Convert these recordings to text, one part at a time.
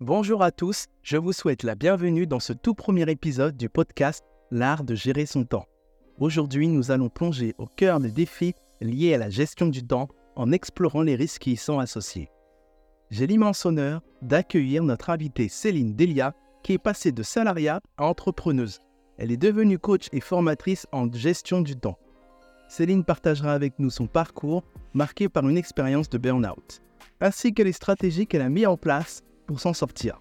Bonjour à tous, je vous souhaite la bienvenue dans ce tout premier épisode du podcast L'art de gérer son temps. Aujourd'hui, nous allons plonger au cœur des défis liés à la gestion du temps en explorant les risques qui y sont associés. J'ai l'immense honneur d'accueillir notre invitée Céline Delia, qui est passée de salariat à entrepreneuse. Elle est devenue coach et formatrice en gestion du temps. Céline partagera avec nous son parcours marqué par une expérience de burn-out, ainsi que les stratégies qu'elle a mises en place pour s'en sortir.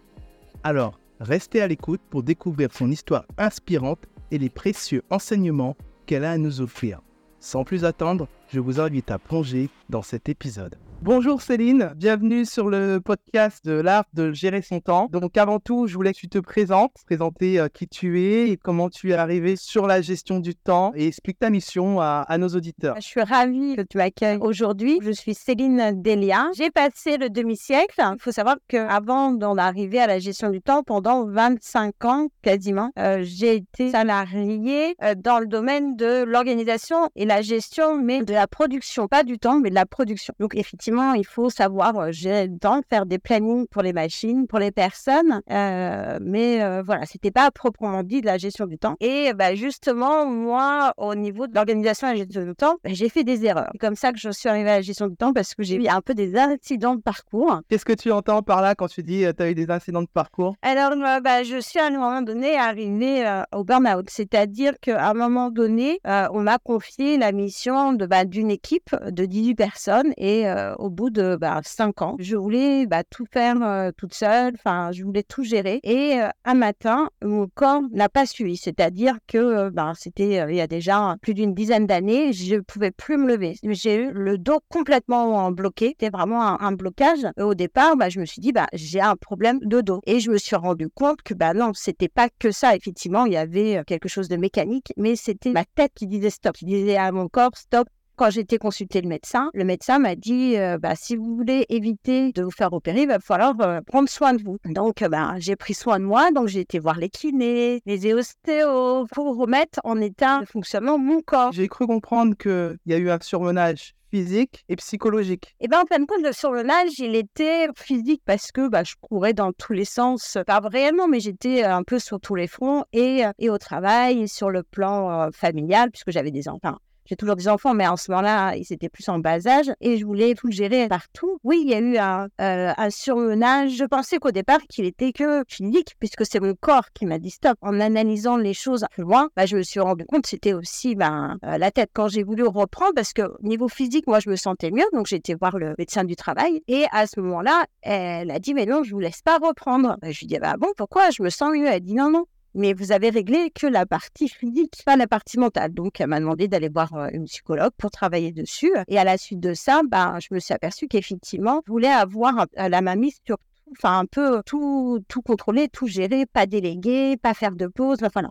Alors, restez à l'écoute pour découvrir son histoire inspirante et les précieux enseignements qu'elle a à nous offrir. Sans plus attendre, je vous invite à plonger dans cet épisode. Bonjour Céline, bienvenue sur le podcast de l'art de gérer son temps. Donc avant tout, je voulais que tu te présentes, présenter euh, qui tu es et comment tu es arrivé sur la gestion du temps et explique ta mission à, nos auditeurs. Je suis ravie que tu m'accueilles aujourd'hui. Je suis Céline Delia. J'ai passé le demi-siècle. Il faut savoir qu'avant d'en arriver à la gestion du temps, pendant 25 ans quasiment, euh, j'ai été salariée euh, dans le domaine de l'organisation et la gestion, mais de la production, pas du temps, mais de la production. Donc effectivement, il faut savoir euh, gérer le temps, faire des plannings pour les machines, pour les personnes. Euh, mais euh, voilà, c'était pas proprement dit de la gestion du temps. Et bah, justement, moi, au niveau de l'organisation et de la gestion du temps, bah, j'ai fait des erreurs. C'est comme ça que je suis arrivée à la gestion du temps parce que j'ai eu un peu des incidents de parcours. Qu'est-ce que tu entends par là quand tu dis tu as eu des incidents de parcours? Alors, bah, je suis à un moment donné arrivée au burn-out. C'est-à-dire qu'à un moment donné, on m'a confié la mission de, bah, d'une équipe de 18 personnes et au bout de bah, cinq ans. Je voulais bah, tout faire euh, toute seule, enfin, je voulais tout gérer. Et euh, un matin, mon corps n'a pas suivi, c'est-à-dire que euh, bah, c'était il y a déjà plus d'une dizaine d'années, je ne pouvais plus me lever. J'ai eu le dos complètement bloqué, c'était vraiment un, blocage. au départ, bah, je me suis dit, bah, j'ai un problème de dos. Et je me suis rendu compte que bah, non, c'était pas que ça. Effectivement, il y avait quelque chose de mécanique, mais c'était ma tête qui disait stop, qui disait à mon corps stop, quand j'ai été consulter le médecin, le médecin m'a dit euh, bah, si vous voulez éviter de vous faire opérer, il va falloir euh, prendre soin de vous. Donc, euh, bah, j'ai pris soin de moi. Donc, j'ai été voir les kinés, les ostéos pour remettre en état de fonctionnement mon corps. J'ai cru comprendre qu'il y a eu un surmenage physique et psychologique Eh bien, en fin de compte, le surmenage, il était physique parce que bah, je courais dans tous les sens, pas réellement, mais j'étais un peu sur tous les fronts et, et au travail, sur le plan familial, puisque j'avais des enfants j'ai toujours des enfants, mais en ce moment-là, ils étaient plus en bas âge et je voulais tout gérer partout. Oui, il y a eu un, euh, surmenage. Je pensais qu'au départ, qu'il était que physique, puisque c'est mon corps qui m'a dit stop. En analysant les choses plus loin, bah, je me suis rendu compte que c'était aussi ben, euh, la tête. Quand j'ai voulu reprendre, parce que niveau physique, moi, je me sentais mieux, donc j'ai été voir le médecin du travail. Et à ce moment-là, elle a dit, mais non, je vous laisse pas reprendre. Bah, je lui dis, bah bon, pourquoi? Je me sens mieux. Elle dit, non, non, mais vous avez réglé que la partie physique, pas la partie mentale. Donc, elle m'a demandé d'aller voir euh, une psychologue pour travailler dessus. Et à la suite de ça, ben, je me suis aperçue qu'effectivement, je voulais avoir euh, la mamie sur enfin un peu tout, tout contrôler, tout gérer, pas déléguer, pas faire de pause, enfin non.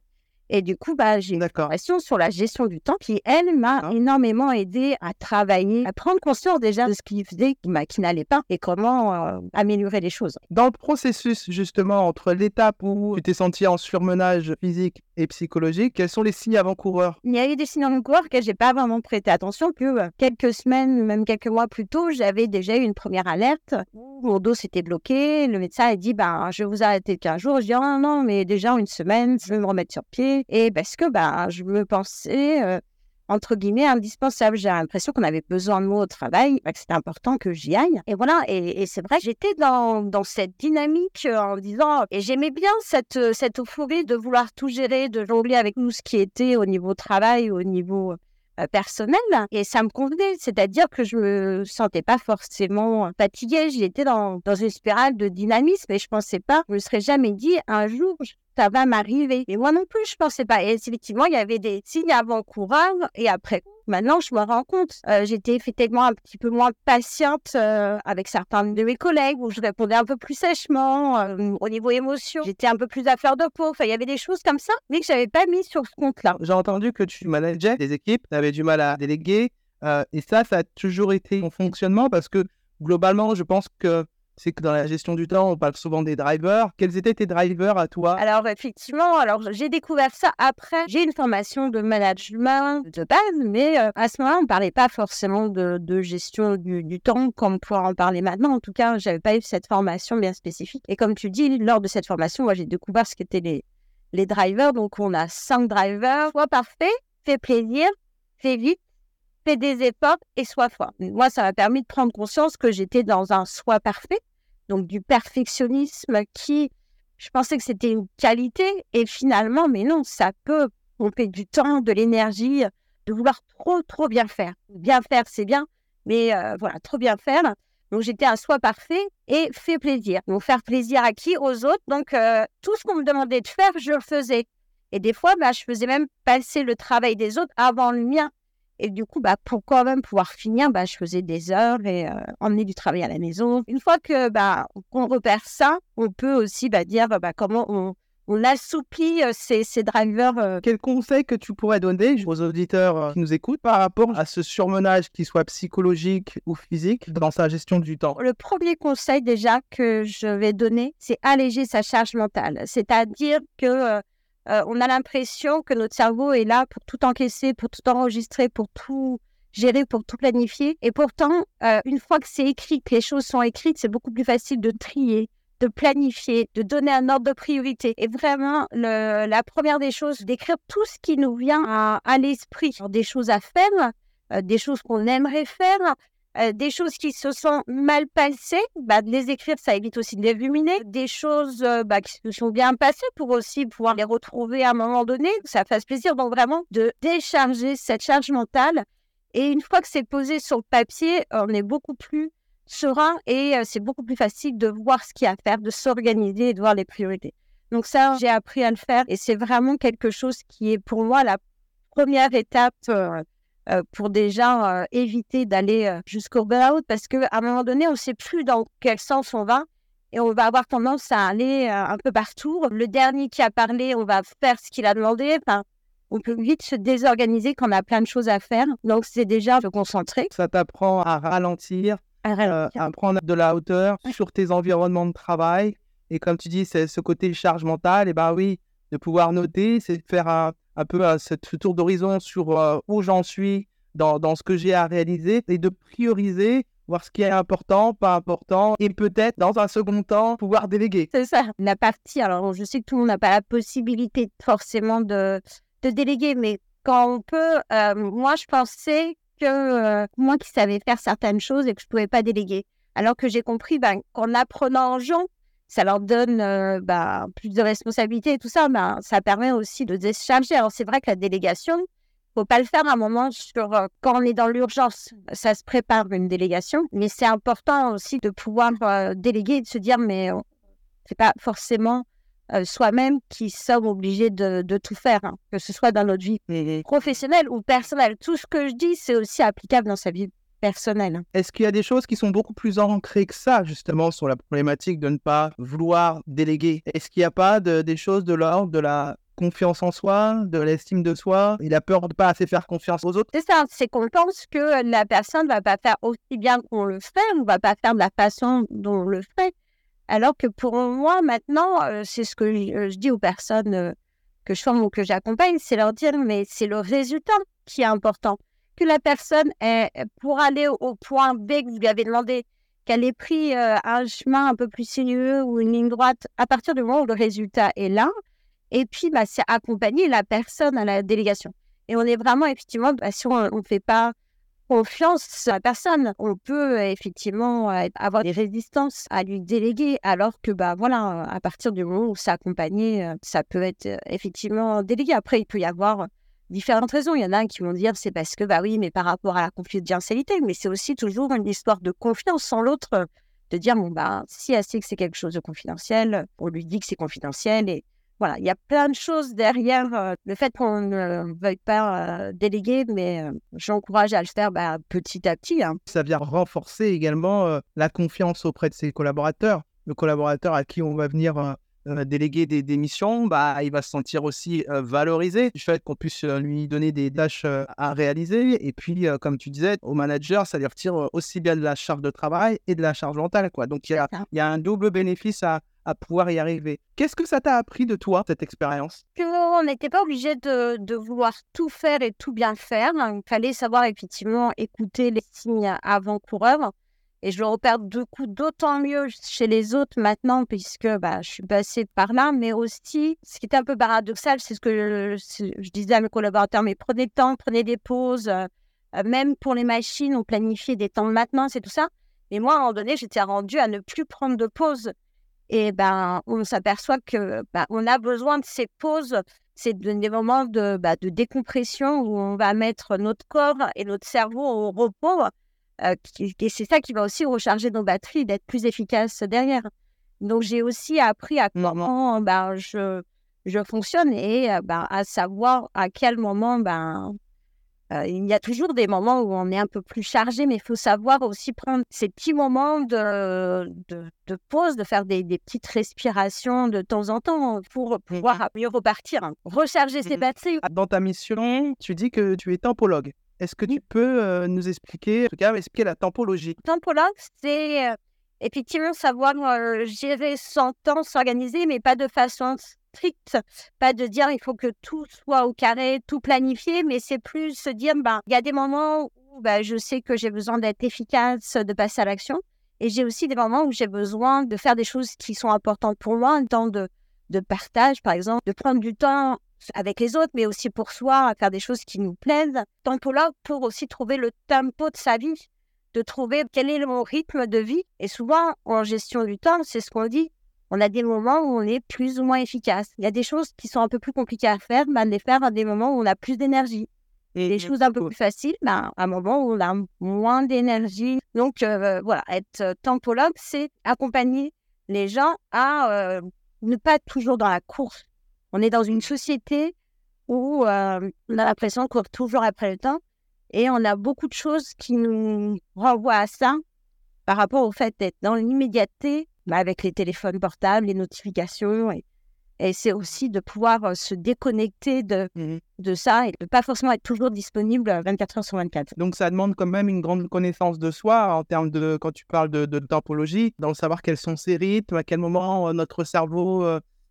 Et du coup, bah, j'ai une formation sur la gestion du temps qui, elle, m'a énormément aidé à travailler, à prendre conscience déjà de ce qui faisait, qui, n'allait pas et comment euh, améliorer les choses. Dans le processus, justement, entre l'étape où tu t'es senti en surmenage physique et psychologique, quels sont les signes avant-coureurs? Il y a eu des signes avant-coureurs que j'ai pas vraiment prêté attention, que euh, quelques semaines, même quelques mois plus tôt, j'avais déjà eu une première alerte mon dos s'était bloqué. Le médecin a dit ben, Je vais vous arrêter 15 jours. Je dis oh, Non, non, mais déjà une semaine, je vais me remettre sur pied. Et parce que ben, je me pensais, entre guillemets, indispensable. J'ai l'impression qu'on avait besoin de moi au travail, que c'était important que j'y aille. Et voilà, et, c'est vrai, j'étais dans, dans, cette dynamique en disant Et j'aimais bien cette, cette euphorie de vouloir tout gérer, de jongler avec tout ce qui était au niveau travail, au niveau euh, personnel et ça me convenait. C'est-à-dire que je me sentais pas forcément fatiguée. J'étais dans, dans une spirale de dynamisme et je pensais pas, je me serais jamais dit un jour ça va m'arriver. Et moi non plus, je pensais pas. Et effectivement, il y avait des signes avant-coureurs et après Maintenant, je me rends compte, euh, j'étais effectivement un petit peu moins patiente euh, avec certains de mes collègues où je répondais un peu plus sèchement euh, au niveau émotion. J'étais un peu plus à fleur de peau. Enfin, il y avait des choses comme ça, mais que j'avais pas mis sur ce compte-là. J'ai entendu que tu manageais des équipes, tu avais du mal à déléguer. et ça, ça a toujours été ton fonctionnement parce que globalement, je pense que c'est que dans la gestion du temps, on parle souvent des drivers. Quels étaient tes drivers à toi? Alors effectivement, alors j'ai découvert ça après. J'ai une formation de management de base, mais euh, à ce moment-là, on ne parlait pas forcément de, gestion du, temps comme on pourra en parler maintenant. En tout cas, je n'avais pas eu cette formation bien spécifique. Et comme tu dis, lors de cette formation, moi j'ai découvert ce qu'étaient les, les drivers. Donc on a cinq drivers. Sois parfait, fais plaisir, fais vite, fais des efforts et sois fort. Moi, ça m'a permis de prendre conscience que j'étais dans un soi parfait, donc du perfectionnisme qui, je pensais que c'était une qualité et finalement, mais non, ça peut pomper du temps, de l'énergie, de vouloir trop, trop bien faire. Bien faire, c'est bien, mais euh, voilà, trop bien faire. Donc j'étais un soi parfait et fait plaisir. Donc faire plaisir à qui? Aux autres. Donc euh, tout ce qu'on me demandait de faire, je le faisais. Et des fois, bah, je faisais même passer le travail des autres avant le mien. Et du coup, bah, pour quand même pouvoir finir, bah, je faisais des heures et euh, emmener du travail à la maison. Une fois que bah, qu'on repère ça, on peut aussi bah, dire bah, comment on, on assouplit euh, ces, ces drivers. Euh. Quel conseil que tu pourrais donner aux auditeurs qui nous écoutent par rapport à ce surmenage, qui soit psychologique ou physique, dans sa gestion du temps? Le premier conseil déjà que je vais donner, c'est alléger sa charge mentale. C'est-à-dire que euh, on a l'impression que notre cerveau est là pour tout encaisser, pour tout enregistrer, pour tout gérer, pour tout planifier. Et pourtant, une fois que c'est écrit, que les choses sont écrites, c'est beaucoup plus facile de trier, de planifier, de donner un ordre de priorité. Et vraiment, la première des choses, d'écrire tout ce qui nous vient à, l'esprit. Des choses à faire, des choses qu'on aimerait faire, des choses qui se sont mal passées, bah, de les écrire, ça évite aussi de les ruminer. Des choses bah, qui se sont bien passées pour aussi pouvoir les retrouver à un moment donné, ça fasse plaisir. Donc vraiment de décharger cette charge mentale. Et une fois que c'est posé sur le papier, on est beaucoup plus serein et c'est beaucoup plus facile de voir ce qu'il y a à faire, de s'organiser et de voir les priorités. Donc ça, j'ai appris à le faire et c'est vraiment quelque chose qui est pour moi la première étape euh, pour déjà euh, éviter d'aller euh, jusqu'au burn-out parce qu'à un moment donné, on ne sait plus dans quel sens on va et on va avoir tendance à aller un peu partout. Le dernier qui a parlé, on va faire ce qu'il a demandé. Enfin, on peut vite se désorganiser quand on a plein de choses à faire. Donc, c'est déjà se concentrer. Ça t'apprend à ralentir, à, prendre de la hauteur sur tes environnements de travail. Et comme tu dis, c'est ce côté charge mentale. Et ben oui, de pouvoir noter, c'est faire un, un peu à ce tour d'horizon sur euh, où j'en suis dans, dans, ce que j'ai à réaliser et de prioriser, voir ce qui est important, pas important, et peut-être dans un second temps pouvoir déléguer. C'est ça, la partie. Alors je sais que tout le monde n'a pas la possibilité forcément de, de déléguer, mais quand on peut, euh, moi je pensais que euh, moi qui savais faire certaines choses et que je ne pouvais pas déléguer. Alors que j'ai compris ben, qu'en apprenant en gens, ça leur donne euh, bah, plus de responsabilités et tout ça, ben, ça permet aussi de décharger. Alors, c'est vrai que la délégation, faut pas le faire à un moment sur euh, quand on est dans l'urgence. Ça se prépare une délégation, mais c'est important aussi de pouvoir euh, déléguer et de se dire, mais c'est pas forcément soi-même qui sommes obligés de, tout faire, hein, que ce soit dans notre vie professionnelle ou personnelle. Tout ce que je dis, c'est aussi applicable dans sa vie personnel. Hein. Est-ce qu'il y a des choses qui sont beaucoup plus ancrées que ça, justement, sur la problématique de ne pas vouloir déléguer? Est-ce qu'il n'y a pas de, des choses de l'ordre de la confiance en soi, de l'estime de soi, il a peur de ne pas assez faire confiance aux autres? C'est ça, c'est qu'on pense que la personne ne va pas faire aussi bien qu'on le fait, ou va pas faire de la façon dont on le fait. Alors que pour moi, maintenant, euh, c'est ce que je, euh, dis aux personnes euh, que je forme ou que j'accompagne, c'est leur dire, mais c'est le résultat qui est important que la personne, est, pour aller au point B que vous lui avez demandé, qu'elle ait pris euh, un chemin un peu plus sinueux ou une ligne droite, à partir du moment où le résultat est là, et puis bah, c'est accompagner la personne à la délégation. Et on est vraiment, effectivement, bah, si on ne fait pas confiance à la personne, on peut effectivement avoir des résistances à lui déléguer, alors que, bah, voilà, à partir du moment où c'est accompagné, euh, ça peut être euh, effectivement délégué. Après, il peut y avoir différentes raisons. Il y en a qui vont dire c'est parce que, bah oui, mais par rapport à la confidentialité, mais c'est aussi toujours une histoire de confiance sans l'autre, de dire, bon, bah, si elle sait que c'est quelque chose de confidentiel, on lui dit que c'est confidentiel. Et voilà, il y a plein de choses derrière euh, le fait qu'on ne veuille pas euh, déléguer, mais euh, j'encourage à le faire bah, petit à petit. Hein. Ça vient renforcer également la confiance auprès de ses collaborateurs. Le collaborateur à qui on va venir euh, déléguer des, des, missions, bah, il va se sentir aussi euh, valorisé du fait qu'on puisse euh, lui donner des tâches à réaliser. Et puis, comme tu disais, au manager, ça lui retire aussi bien de la charge de travail et de la charge mentale. Quoi. Donc, il y a, y a un double bénéfice à, à pouvoir y arriver. Qu'est-ce que ça t'a appris de toi, cette expérience? On n'était pas obligé de, de, vouloir tout faire et tout bien faire. Il fallait savoir effectivement écouter les signes avant-coureurs. Et je le repère du coup d'autant mieux chez les autres maintenant, puisque bah, je suis passée par là. Mais aussi, ce qui était un peu paradoxal, c'est ce que je, disais à mes collaborateurs, mais prenez le temps, prenez des pauses. Euh, euh, même pour les machines, on planifiait des temps de maintenance et tout ça. Mais moi, à un moment donné, j'étais rendue à ne plus prendre de pause. Et ben, on s'aperçoit que ben, on a besoin de ces pauses. C'est des moments de, bah, de décompression où on va mettre notre corps et notre cerveau au repos et c'est ça qui va aussi recharger nos batteries, d'être plus efficace derrière. Donc, j'ai aussi appris à comment ben, je, je fonctionne et ben, à savoir à quel moment, ben, euh, il y a toujours des moments où on est un peu plus chargé, mais il faut savoir aussi prendre ces petits moments de, de, de pause, de faire des, des, petites respirations de temps en temps pour pouvoir mieux repartir, hein. recharger ses mmh batteries. Dans ta mission, tu dis que tu es tempologue. Est-ce que tu peux nous expliquer, en tout cas, expliquer la tempologie Tempologue, c'est effectivement savoir gérer son temps, s'organiser, mais pas de façon stricte, pas de dire il faut que tout soit au carré, tout planifié, mais c'est plus se dire, ben, il y a des moments où ben, je sais que j'ai besoin d'être efficace, de passer à l'action, et j'ai aussi des moments où j'ai besoin de faire des choses qui sont importantes pour moi, un temps de, de partage, par exemple, de prendre du temps avec les autres, mais aussi pour soi, à faire des choses qui nous plaisent. là pour aussi trouver le tempo de sa vie, de trouver quel est mon rythme de vie. Et souvent, en gestion du temps, c'est ce qu'on dit. On a des moments où on est plus ou moins efficace. Il y a des choses qui sont un peu plus compliquées à faire, mais à les faire à des moments où on a plus d'énergie. Et des choses un peu plus faciles, ben, à un moment où on a moins d'énergie. Donc euh, voilà, être euh, tempologue, c'est accompagner les gens à euh, ne pas être toujours dans la course on est dans une société où euh, on a l'impression qu'on court toujours après le temps et on a beaucoup de choses qui nous renvoient à ça par rapport au fait d'être dans l'immédiateté bah, avec les téléphones portables, les notifications. Et, c'est aussi de pouvoir euh, se déconnecter de, mmh de ça et de ne pas forcément être toujours disponible 24 heures sur 24. Donc ça demande quand même une grande connaissance de soi en termes de, quand tu parles de, de tempologie, dans le savoir quels sont ses rythmes, à quel moment euh, notre cerveau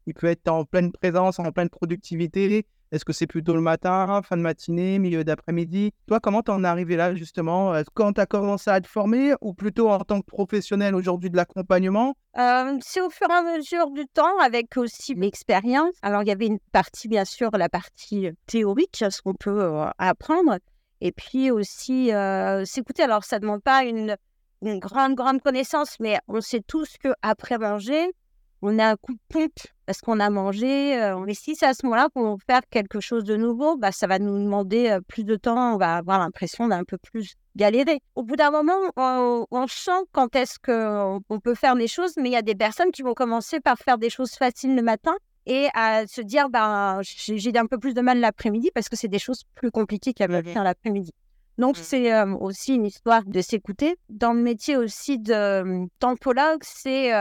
il peut être en pleine présence, en pleine productivité. Est-ce que c'est plutôt le matin, fin de matinée, milieu d'après-midi? Toi, comment t'en es arrivé là, justement? Quand tu as commencé à te former ou plutôt en tant que professionnel aujourd'hui de l'accompagnement? Euh, C'est au fur et à mesure du temps, avec aussi l'expérience. Alors, il y avait une partie, bien sûr, la partie théorique, ce qu'on peut euh, apprendre. Et puis aussi, euh, s'écouter. Alors, ça ne demande pas une, une grande, grande connaissance, mais on sait tous qu'après manger, on a un coup de pompe parce qu'on a mangé. mais si c'est à ce moment-là qu'on veut faire quelque chose de nouveau, bah, ça va nous demander plus de temps. On va avoir l'impression d'un peu plus galérer. Au bout d'un moment, on, sent quand est-ce qu'on peut faire les choses, mais il y a des personnes qui vont commencer par faire des choses faciles le matin et à se dire bah, j'ai un peu plus de mal l'après-midi parce que c'est des choses plus compliquées qu'à faire l'après-midi. Donc, mmh. c'est aussi une histoire de s'écouter. Dans le métier aussi de tempologue, c'est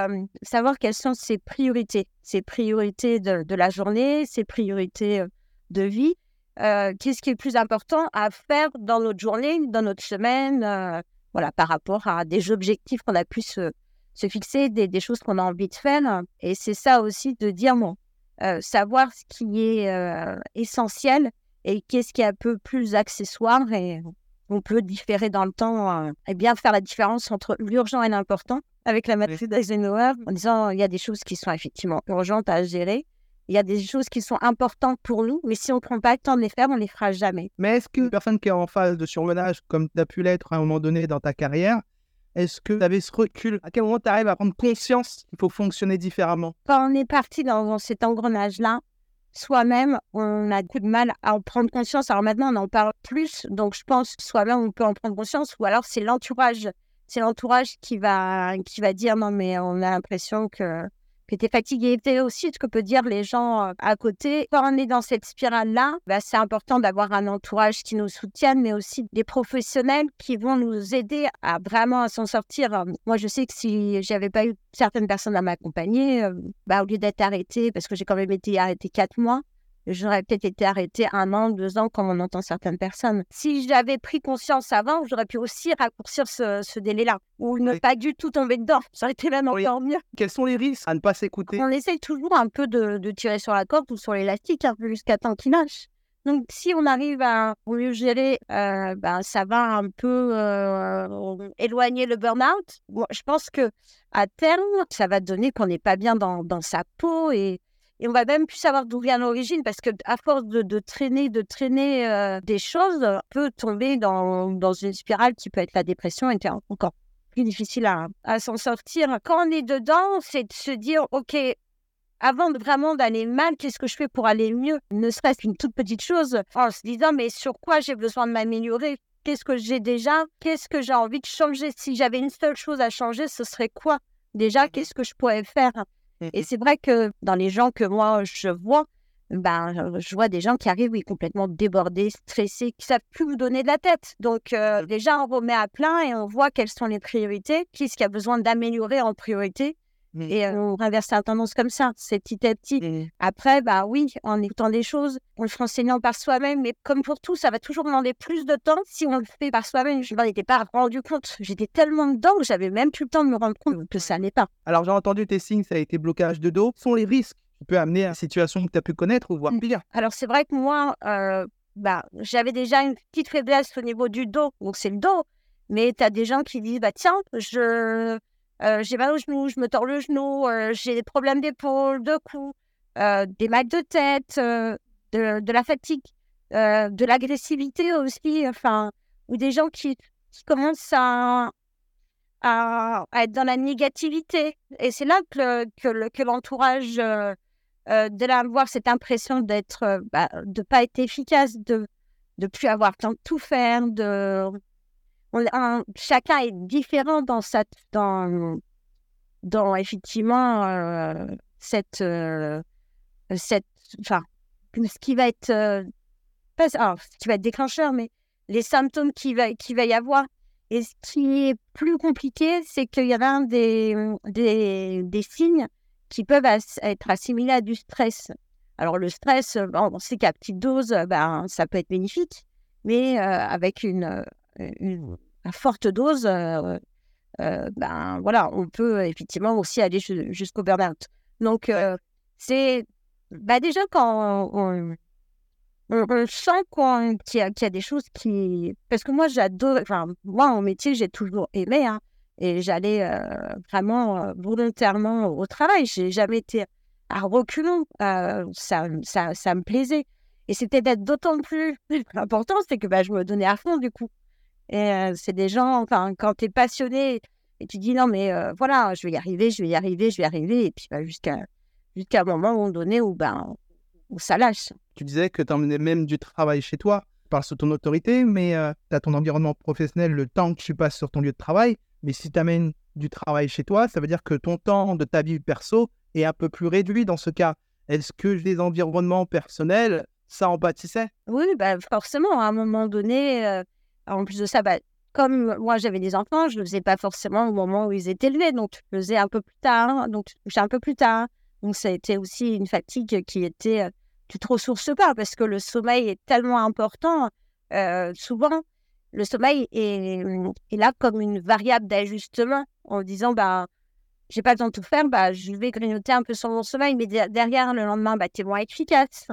savoir quelles sont ses priorités, ses priorités de, la journée, ses priorités de vie. Qu'est-ce qui est le plus important à faire dans notre journée, dans notre semaine, voilà, par rapport à des objectifs qu'on a pu se, se fixer, des, des choses qu'on a envie de faire. Et c'est ça aussi de dire, bon, savoir ce qui est essentiel et qu'est-ce qui est un peu plus accessoire et on peut différer dans le temps euh, et bien faire la différence entre l'urgent et l'important avec la matrice d'Eisenhower en disant il y a des choses qui sont effectivement urgentes à gérer. Il y a des choses qui sont importantes pour nous, mais si on ne prend pas le temps de les faire, on ne les fera jamais. Mais est-ce que personne qui est en phase de surmenage, comme tu as pu l'être à un moment donné dans ta carrière, est-ce que tu avais ce recul? À quel moment tu arrives à prendre conscience qu'il faut fonctionner différemment? Quand on est parti dans cet engrenage-là, soi-même, on a beaucoup de mal à en prendre conscience. Alors maintenant, on en parle plus, donc je pense que soi-même, on peut en prendre conscience, ou alors c'est l'entourage. C'est l'entourage qui va, qui va dire non, mais on a l'impression que, que tu es fatigué. C'est aussi ce que peuvent dire les gens euh, à côté. Quand on est dans cette spirale-là, bah, c'est important d'avoir un entourage qui nous soutienne, mais aussi des professionnels qui vont nous aider à vraiment s'en sortir. Moi, je sais que si j'avais pas eu certaines personnes à m'accompagner, euh, bah, au lieu d'être arrêtée, parce que j'ai quand même été arrêtée quatre mois, j'aurais peut-être été arrêtée un an, deux ans, comme on entend certaines personnes. Si j'avais pris conscience avant, j'aurais pu aussi raccourcir ce, délai-là, ou ne pas du tout tomber dedans. Ça aurait été même encore mieux. Quels sont les risques à ne pas s'écouter? On essaye toujours un peu de, tirer sur la corde ou sur l'élastique hein, jusqu'à temps qu'il lâche. Donc, si on arrive à mieux gérer, euh, ben, ça va un peu euh, éloigner le burn-out. je pense que à terme, ça va donner qu'on n'est pas bien dans, dans sa peau et, et on va même plus savoir d'où vient l'origine parce que à force de, traîner, de traîner euh, des choses, on peut tomber dans, une spirale qui peut être la dépression et encore plus difficile à, s'en sortir. Quand on est dedans, c'est de se dire, OK, avant de vraiment d'aller mal, qu'est-ce que je fais pour aller mieux? Ne serait-ce qu'une toute petite chose, en se disant, mais sur quoi j'ai besoin de m'améliorer? Qu'est-ce que j'ai déjà? Qu'est-ce que j'ai envie de changer? Si j'avais une seule chose à changer, ce serait quoi? Déjà, qu'est-ce que je pourrais faire? Et c'est vrai que dans les gens que moi je vois, ben, je vois des gens qui arrivent oui, complètement débordés, stressés, qui savent plus vous donner de la tête. Donc euh, mmh. déjà, on remet à plein et on voit quelles sont les priorités, qu'est-ce qui a besoin d'améliorer en priorité. Mmh. Et on inverse la tendance comme ça, c'est petit à petit. Après, bah oui, en écoutant des choses, en le renseignant par soi-même, mais comme pour tout, ça va toujours demander plus de temps si on le fait par soi-même. Je m'en étais pas rendu compte. J'étais tellement dedans que j'avais même plus le temps de me rendre compte que ça n'est pas. Alors j'ai entendu tes signes, ça a été blocage de dos. Quels sont les risques qui peuvent amener à une situation que tu as pu connaître ou voir mmh. pire Alors c'est vrai que moi, euh, bah, j'avais déjà une petite faiblesse au niveau du dos, donc c'est le dos. Mais tu as des gens qui disent, bah tiens, je j'ai mal au genou, je me tords le genou, j'ai des problèmes d'épaule, de cou, des mal de tête, de, la fatigue, de l'agressivité aussi, enfin, ou des gens qui, commencent à, à, être dans la négativité. Et c'est là que, que, l'entourage de avoir cette impression d'être, bah, de pas être efficace, de ne plus avoir le temps de tout faire, de chacun est différent dans sa, dans, dans effectivement euh, cette, euh, cette, enfin, ce qui va être, euh, pas, être déclencheur, mais les symptômes qu'il va, qui va y avoir. Et ce qui est plus compliqué, c'est qu'il y a des, des, des, signes qui peuvent être assimilés à du stress. Alors le stress, on sait qu'à petite dose, ben, ça peut être bénéfique, mais avec une, une, forte dose, euh, euh, ben voilà, on peut effectivement aussi aller jusqu'au burn-out. Donc, euh, c'est bah, déjà quand on, sent qu'il y, a des choses qui. Parce que moi, j'adore. Enfin, moi, en métier, j'ai toujours aimé. Hein, et j'allais vraiment volontairement au travail. J'ai jamais été à reculons. ça, ça, ça me plaisait. Et c'était d'être d'autant plus important, c'est que bah, je me donnais à fond du coup. Et c'est des gens, enfin, quand tu es passionné et tu dis non, mais voilà, je vais y arriver, je vais y arriver, je vais y arriver, et puis bah, jusqu'à jusqu'à un moment donné où, ben, où ça lâche. Tu disais que tu emmenais même du travail chez toi, par sous ton autorité, mais tu as ton environnement professionnel, le temps que tu passes sur ton lieu de travail. Mais si tu amènes du travail chez toi, ça veut dire que ton temps de ta vie perso est un peu plus réduit dans ce cas. Est-ce que les environnements personnels, ça en bâtissait? Oui, bah forcément, à un moment donné, en plus de ça, bah, comme moi j'avais des enfants, je ne le faisais pas forcément au moment où ils étaient élevés, donc je le faisais un peu plus tard, donc je un peu plus tard. Donc ça a été aussi une fatigue qui était, euh, tu te ressources pas parce que le sommeil est tellement important. Euh, souvent, le sommeil est, là comme une variable d'ajustement en disant, bah, j'ai pas le temps de tout faire, bah, je vais grignoter un peu sur mon sommeil, mais derrière, le lendemain, bah, tu es moins efficace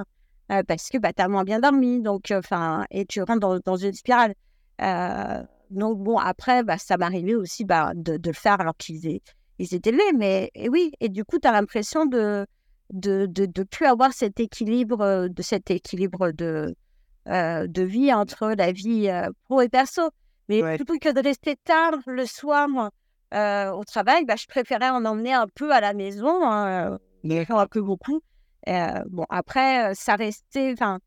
euh, parce que bah, tu as moins bien dormi, donc, enfin, et tu rentres dans une spirale. Euh, donc bon, après, bah, ça m'arrivait aussi bah, de, le faire alors qu'ils ils étaient là. Mais et oui, et du coup, tu as l'impression de de, de, plus avoir cet équilibre, euh, de cet équilibre de, euh, de vie entre la vie pro et perso. Mais plutôt que de rester tard le soir au travail, bah, je préférais en emmener un peu à la maison, hein, un peu beaucoup. bon, après, ça restait, enfin,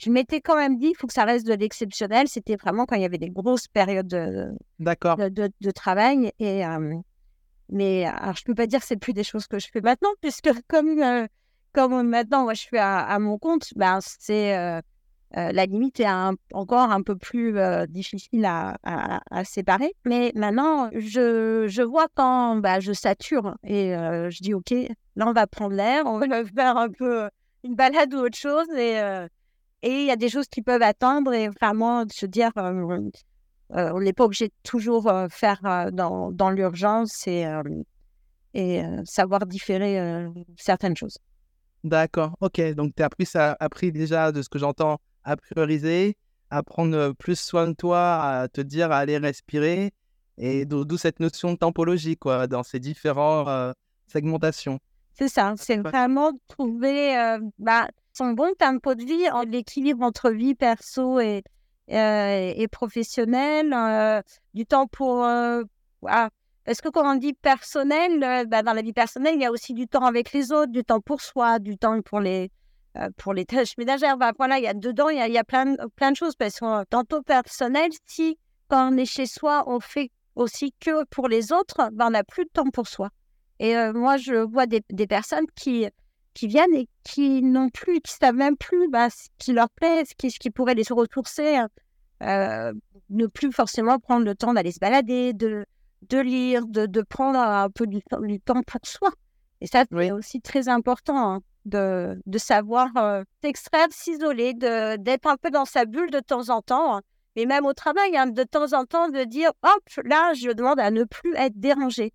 je m'étais quand même dit, il faut que ça reste de l'exceptionnel. C'était vraiment quand il y avait des grosses périodes de, de, de, travail. Et, Mais alors, je peux pas dire que c'est plus des choses que je fais maintenant, puisque comme, euh, comme maintenant, moi, je suis à, mon compte, ben, c'est euh, euh, la limite est encore un peu plus difficile à, à, séparer. Mais maintenant, je, je vois quand bah, je sature et je dis, OK, là, on va prendre l'air, on va faire un peu une balade ou autre chose. Et et il y a des choses qui peuvent attendre et vraiment se dire, euh, on n'est pas obligé de toujours euh, faire euh, dans, dans l'urgence et, et savoir différer certaines choses. D'accord, ok. Donc, tu as appris, ça, appris déjà de ce que j'entends à prioriser, à prendre plus soin de toi, à te dire à aller respirer, et d'où cette notion de tempologie quoi, dans ces différentes segmentations. C'est ça, c'est vraiment trouver bah, son bon tempo de vie, l'équilibre entre vie perso et, euh, et professionnel, euh, du temps pour... Euh, Parce que quand on dit personnel, bah, dans la vie personnelle, il y a aussi du temps avec les autres, du temps pour soi, du temps pour les, pour les tâches ménagères. Bah, voilà, il y a dedans, il y a, plein, plein de choses. Parce que tantôt personnel, si quand on est chez soi, on fait aussi que pour les autres, bah, on n'a plus de temps pour soi. Et moi, je vois des, personnes qui, qui viennent et qui n'ont plus, qui savent même plus bah, ce qui leur plaît, ce qui, ce qui pourrait les ressourcer, hein. euh, ne plus forcément prendre le temps d'aller se balader, de, de lire, de, de prendre un peu du, du, temps pour soi. Et ça, c'est aussi très important hein, de, de savoir euh, s'extraire, s'isoler, d'être un peu dans sa bulle de temps en temps. Hein. Mais même au travail, de temps en temps, de dire, hop, là, je demande à ne plus être dérangé.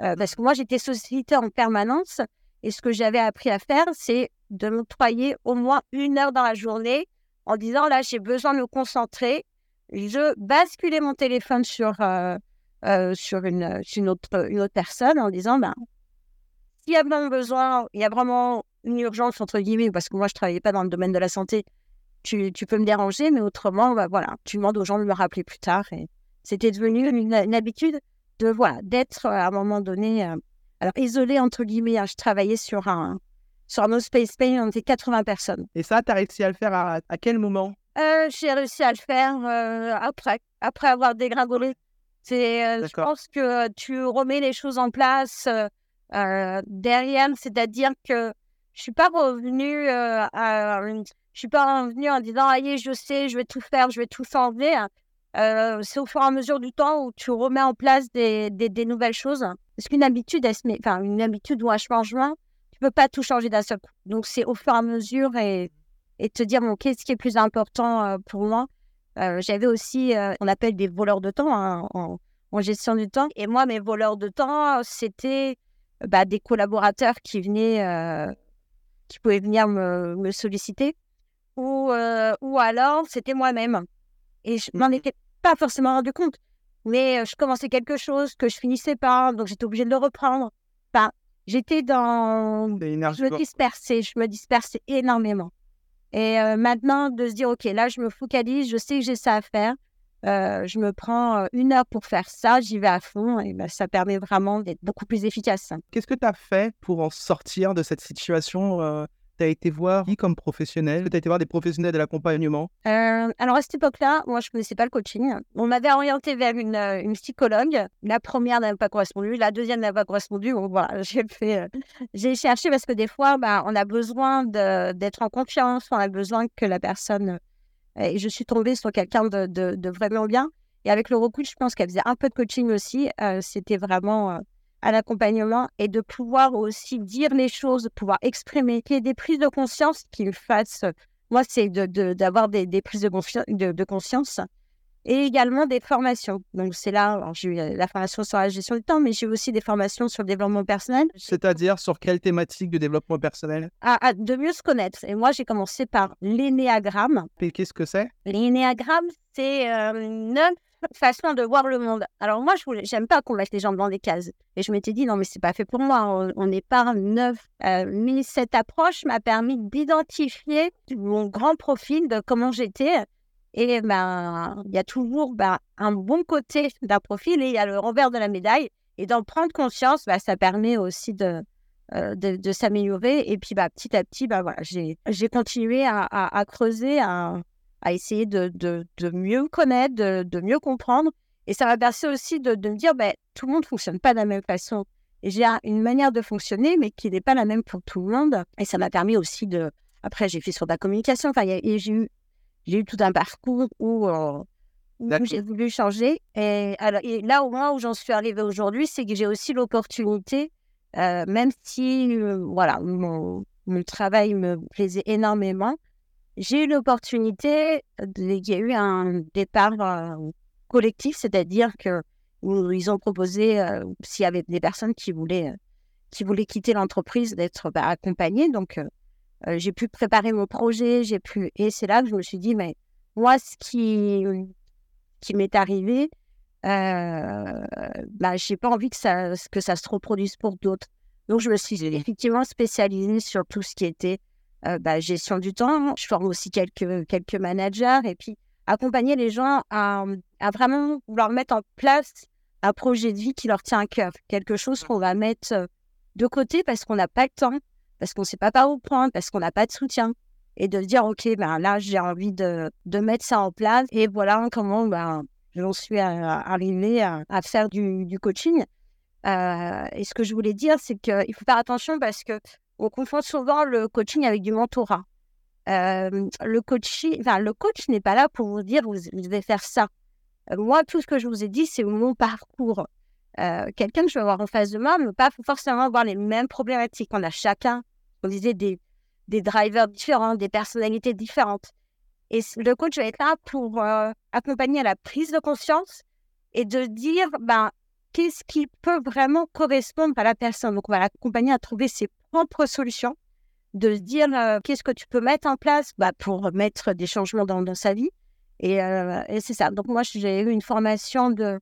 Euh, parce que moi, j'étais sollicitée en permanence et ce que j'avais appris à faire, c'est de m'octroyer au moins une heure dans la journée en disant là, j'ai besoin de me concentrer. Je basculais mon téléphone sur, euh, euh, sur, une, une, autre, une autre personne en disant ben, s'il y a vraiment besoin, il y a vraiment une urgence, entre guillemets, parce que moi, je ne travaillais pas dans le domaine de la santé, tu, tu peux me déranger, mais autrement, ben, voilà, tu demandes aux gens de me rappeler plus tard. Et c'était devenu une, habitude de voilà d'être à un moment donné euh, alors, isolé, entre guillemets, hein, je travaillais sur un, sur un space pain, on était 80 personnes. Et ça, tu as réussi à le faire à, quel moment? Euh, J'ai réussi à le faire euh, après, après avoir dégringolé. C'est, euh, je pense que tu remets les choses en place derrière, c'est-à-dire que je suis pas revenue à, je suis pas revenue en disant allez je sais je vais tout faire je vais tout changer c'est au fur et à mesure du temps où tu remets en place des, des nouvelles choses parce qu'une habitude, elle se met, enfin, une habitude ou un changement, tu peux pas tout changer d'un seul coup. Donc, c'est au fur et à mesure et, et te dire, bon, qu'est-ce qui est plus important euh, pour moi? Euh, J'avais aussi, euh, on appelle des voleurs de temps hein, en, en, gestion du temps. Et moi, mes voleurs de temps, c'était bah, des collaborateurs qui venaient, qui pouvaient venir me, me solliciter. Ou, ou alors, c'était moi-même. Et je m'en mmh. étais pas forcément rendu compte mais je commençais quelque chose que je finissais pas, donc j'étais obligée de le reprendre. Enfin, j'étais dans. Je me dispersais, je me dispersais énormément. Et maintenant, de se dire, OK, là, je me focalise, je sais que j'ai ça à faire. je me prends une heure pour faire ça, j'y vais à fond et ben, ça permet vraiment d'être beaucoup plus efficace. Qu'est-ce que tu as fait pour en sortir de cette situation tu as été voir qui comme professionnel? Tu as été voir des professionnels de l'accompagnement? Euh, Alors à cette époque-là, moi je ne connaissais pas le coaching. On m'avait orienté vers une, euh, une, psychologue. La première n'avait pas correspondu, la deuxième n'avait pas correspondu. Voilà, j'ai fait, euh, j'ai cherché parce que des fois, bah, on a besoin d'être en confiance, on a besoin que la personne. Et je suis tombée sur quelqu'un de, vraiment bien. Et avec le recul, je pense qu'elle faisait un peu de coaching aussi. C'était vraiment à l'accompagnement et de pouvoir aussi dire les choses, de pouvoir exprimer, qu'il y ait des prises de conscience qui me fassent. Moi, c'est d'avoir de, des, des, prises de, de, conscience et également des formations. Donc, c'est là, j'ai eu la formation sur la gestion du temps, mais j'ai aussi des formations sur le développement personnel. C'est-à-dire sur quelle thématique de développement personnel? À, De mieux se connaître. Et moi, j'ai commencé par l'énéagramme. Et qu'est-ce que c'est? L'énéagramme, c'est euh, neuf façon de voir le monde. Alors moi, je j'aime pas qu'on mette les gens dans des cases. Et je m'étais dit, non, mais c'est pas fait pour moi. On n'est pas neuf. Euh, mais cette approche m'a permis d'identifier mon grand profil de comment j'étais. Et ben, il y a toujours ben, un bon côté d'un profil et il y a le revers de la médaille. Et d'en prendre conscience, ben, ça permet aussi de, euh, de, s'améliorer. Et puis, bah, petit à petit, bah, voilà, j'ai continué à, à, à creuser, à, à essayer de, de, de mieux connaître, de, de, mieux comprendre. Et ça m'a permis aussi de, de me dire, ben, tout le monde ne fonctionne pas de la même façon. j'ai une manière de fonctionner, mais qui n'est pas la même pour tout le monde. Et ça m'a permis aussi de. Après, j'ai fait sur la communication. Enfin, et j'ai eu, j'ai eu tout un parcours où, euh, j'ai voulu changer. Et, alors, et là, au moins où j'en suis arrivée aujourd'hui, c'est que j'ai aussi l'opportunité, euh, même si euh, voilà, mon, mon, travail me plaisait énormément, j'ai eu l'opportunité, il y a eu un départ collectif, c'est-à-dire que ils ont proposé, euh, s'il y avait des personnes qui voulaient, euh, quitter l'entreprise, d'être bah, accompagnées. Donc, euh, j'ai pu préparer mon projet, j'ai pu... Et c'est là que je me suis dit, mais moi, ce qui, m'est arrivé, euh, bah, je n'ai pas envie que ça se reproduise pour d'autres. Donc, je me suis effectivement spécialisée sur tout ce qui était bah, gestion du temps. Je forme aussi quelques, quelques managers et puis accompagner les gens à, vraiment vouloir mettre en place un projet de vie qui leur tient à cœur, quelque chose qu'on va mettre euh, de côté parce qu'on n'a pas le temps, parce qu'on ne sait pas par où prendre, parce qu'on n'a pas de soutien. Et de dire, OK, ben là, j'ai envie de, de, mettre ça en place. Et voilà comment ben, j'en suis arrivée à, faire du, coaching. Euh, et ce que je voulais dire, c'est qu'il faut faire attention parce que on confond souvent le coaching avec du mentorat. Euh, le, coaching, enfin, le coach n'est pas là pour vous dire, vous, vous devez faire ça. Euh, moi, tout ce que je vous ai dit, c'est mon parcours. Euh, quelqu'un que je vais avoir en face de moi ne pas forcément avoir les mêmes problématiques. On a chacun, on disait, des, des drivers différents, des personnalités différentes. Et le coach va être là pour accompagner à la prise de conscience et de dire ben, qu'est-ce qui peut vraiment correspondre à la personne. Donc, on va l'accompagner à trouver ses propres solutions, de se dire qu'est-ce que tu peux mettre en place bah, pour mettre des changements dans, dans sa vie euh, et, c'est ça. Donc, moi, j'ai eu une formation de,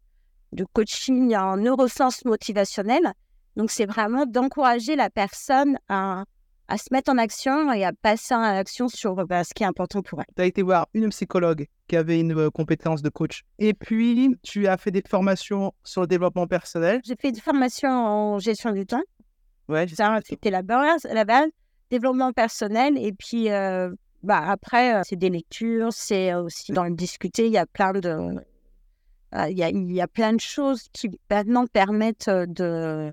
de coaching en neurosciences motivationnelles. Donc, c'est vraiment d'encourager la personne à, à, se mettre en action et à passer à l'action sur bah, ce qui est important pour elle. Tu as été voir une psychologue qui avait une euh, compétence de coach. Et puis, tu as fait des formations sur le développement personnel. J'ai fait des formations en gestion du temps. Ouais, c'était la base, la base, développement personnel. Et puis, euh, bah, après, c'est des lectures, c'est aussi dans le discuter. Il y a plein de, il, y a, il y a plein de choses qui maintenant permettent de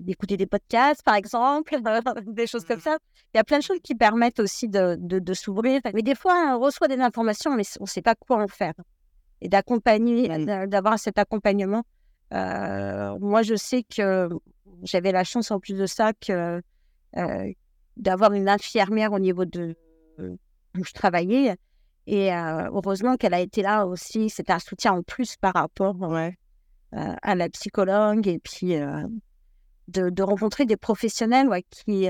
d'écouter des podcasts, par exemple, des choses comme mmh ça. Il y a plein de choses qui permettent aussi de, de, de s'ouvrir. Mais des fois, on reçoit des informations, mais on ne sait pas quoi en faire. Et d'accompagner, d'avoir cet accompagnement. Euh, moi, je sais que j'avais la chance, en plus de ça, que, euh, d'avoir une infirmière au niveau de, où je travaillais. Et euh, heureusement qu'elle a été là aussi. C'était un soutien en plus par rapport euh, à la psychologue et puis euh, de, de, rencontrer des professionnels ouais, qui,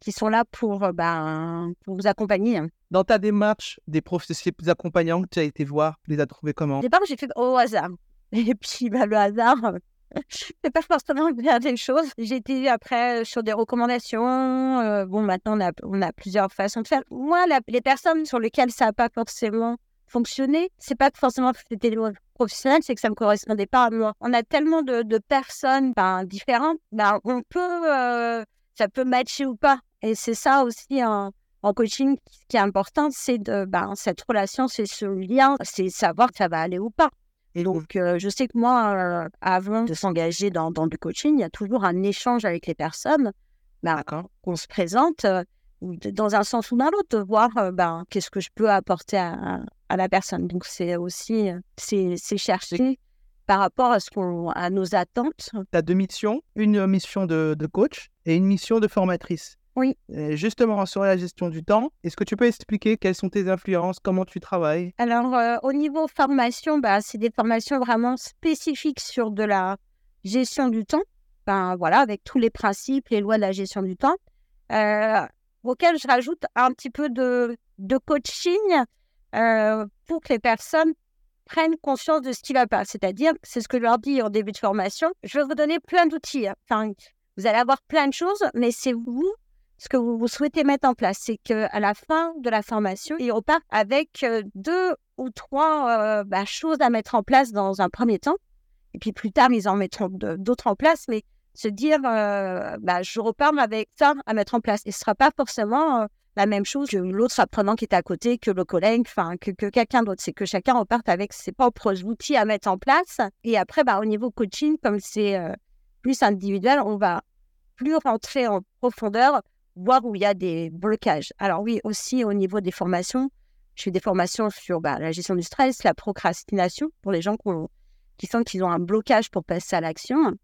qui sont là pour, ben, pour vous accompagner. Dans ta démarche des professionnels accompagnants que tu as été voir, tu les as trouvés comment? Au départ, j'ai fait au hasard. Et puis, bah, le hasard, c'est pas forcément bien des choses. Été après sur des recommandations. Euh, bon, maintenant, on a, plusieurs façons de faire. Moi, les personnes sur lesquelles ça n'a pas forcément fonctionné, c'est pas que forcément c'était des professionnels, c'est que ça me correspondait pas à moi. On a tellement de, de personnes ben, différentes, ben, on peut, euh, ça peut matcher ou pas. Et c'est ça aussi en, en coaching qui est important, c'est de ben, cette relation, c'est ce lien, c'est savoir que ça va aller ou pas. Donc, euh, je sais que moi, euh, avant de s'engager dans, dans, du coaching, il y a toujours un échange avec les personnes. Ben, qu'on se présente euh, dans un sens ou dans l'autre, de voir ben, qu'est-ce que je peux apporter à, à la personne. Donc, c'est aussi c'est, chercher par rapport à, ce à nos attentes. Tu as deux missions, une mission de, de coach et une mission de formatrice. Oui. justement, sur la gestion du temps, est-ce que tu peux expliquer quelles sont tes influences, comment tu travailles? Alors, euh, au niveau formation, bah, c'est des formations vraiment spécifiques sur de la gestion du temps. Ben, voilà, avec tous les principes, les lois de la gestion du temps, euh, auxquels je rajoute un petit peu de, de coaching euh, pour que les personnes prennent conscience de ce qui ne va pas. C'est-à-dire, c'est ce que je leur dis en début de formation, je vais vous donner plein d'outils. Hein. Enfin, vous allez avoir plein de choses, mais c'est vous ce que vous, souhaitez mettre en place, c'est qu'à la fin de la formation, ils repartent avec euh, deux ou trois euh, bah, choses à mettre en place dans un premier temps. Et puis plus tard, ils en mettront d'autres en place, mais se dire, euh, bah, je repars avec ça à mettre en place. Et ce ne sera pas forcément la même chose que l'autre apprenant qui est à côté, que le collègue, enfin, que, que quelqu'un d'autre. C'est que chacun reparte avec ses propres outils à mettre en place. Et après, bah, au niveau coaching, comme c'est plus individuel, on va plus rentrer en profondeur, voir où il y a des blocages. Alors oui, aussi au niveau des formations, je fais des formations sur bah, la gestion du stress, la procrastination pour les gens qui sentent qu'ils ont un blocage pour passer à l'action.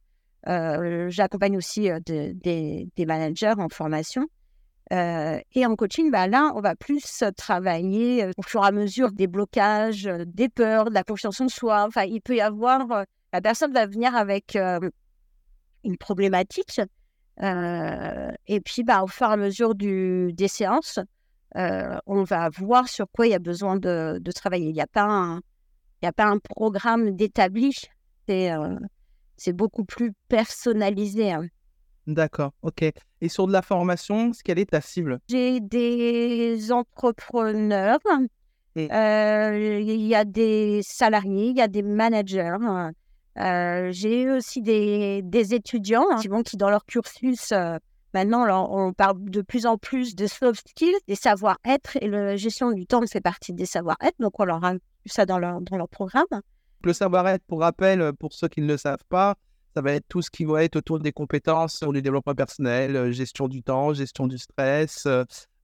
Euh, j'accompagne aussi euh, des, managers en formation. Euh, et en coaching, bah, là, on va plus travailler au fur et à mesure des blocages, des peurs, de la confiance en soi. Enfin, il peut y avoir, la personne va venir avec une problématique. Et puis, bah, au fur et à mesure du, des séances, on va voir sur quoi il y a besoin de, travailler. Il n'y a, pas un, a pas un programme d'établi. C'est c'est beaucoup plus personnalisé. Hein. D'accord, ok. Et sur de la formation, quelle est ta cible? J'ai des entrepreneurs, euh, il y a des salariés, il y a des managers. J'ai aussi des, étudiants hein, qui, dans leur cursus, maintenant, on parle de plus en plus de soft skills, des savoir-être, et la gestion du temps fait partie des savoir-être, donc on leur a ça dans leur, dans leur programme. Le savoir-être, pour rappel, pour ceux qui ne le savent pas, ça va être tout ce qui va être autour des compétences sur le développement personnel, gestion du temps, gestion du stress,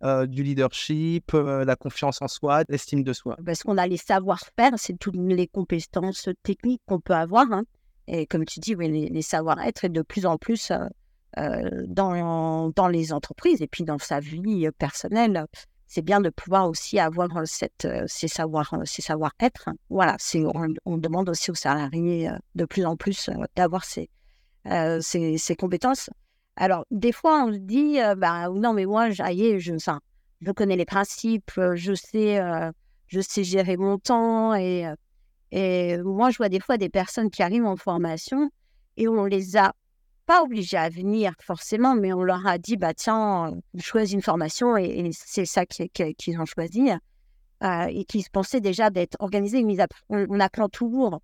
euh, du leadership, la confiance en soi, l'estime de soi. Parce qu'on a les savoir-faire, c'est toutes les compétences techniques qu'on peut avoir. Hein. Et comme tu dis, oui, les, savoir-être est de plus en plus dans, dans les entreprises et puis dans sa vie personnelle c'est bien de pouvoir aussi avoir euh, cette, euh, ces savoir euh, ces savoir-être. Voilà, c'est, on, demande aussi aux salariés de plus en plus d'avoir ces, ces, ces, compétences. Alors, des fois, on se dit, bah, non, mais moi, je, je, je connais les principes, je sais, je sais gérer mon temps. Et, et moi, je vois des fois des personnes qui arrivent en formation et on les a pas obligés à venir forcément, mais on leur a dit bah tiens, choisis une formation et, c'est ça qu'ils ont choisi. Euh, et qui pensaient déjà d'être organisés. on, apprend toujours,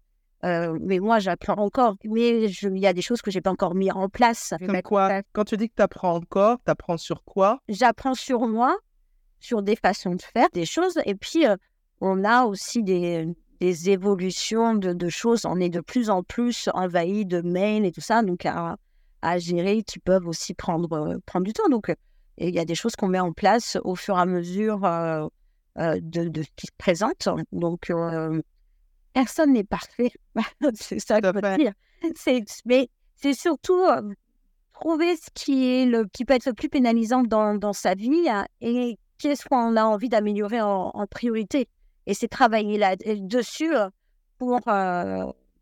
euh, mais moi j'apprends encore. Mais il y a des choses que j'ai pas encore mis en place. quoi Quand tu dis que tu apprends encore, tu apprends sur quoi? J'apprends sur moi, sur des façons de faire des choses. Et puis euh, on a aussi des, des évolutions de, de, choses. On est de plus en plus envahi de mails et tout ça. Donc, à gérer qui peuvent aussi prendre, euh, prendre du temps. Donc, il y a des choses qu'on met en place au fur et à mesure de, de, ce qui se présente. Donc, personne n'est parfait. c'est ça que je veux dire. Mais c'est surtout trouver ce qui, est le, qui peut être le plus pénalisant dans, dans sa vie hein, et qu'est-ce qu'on a envie d'améliorer en, priorité. Et c'est travailler là-dessus pour,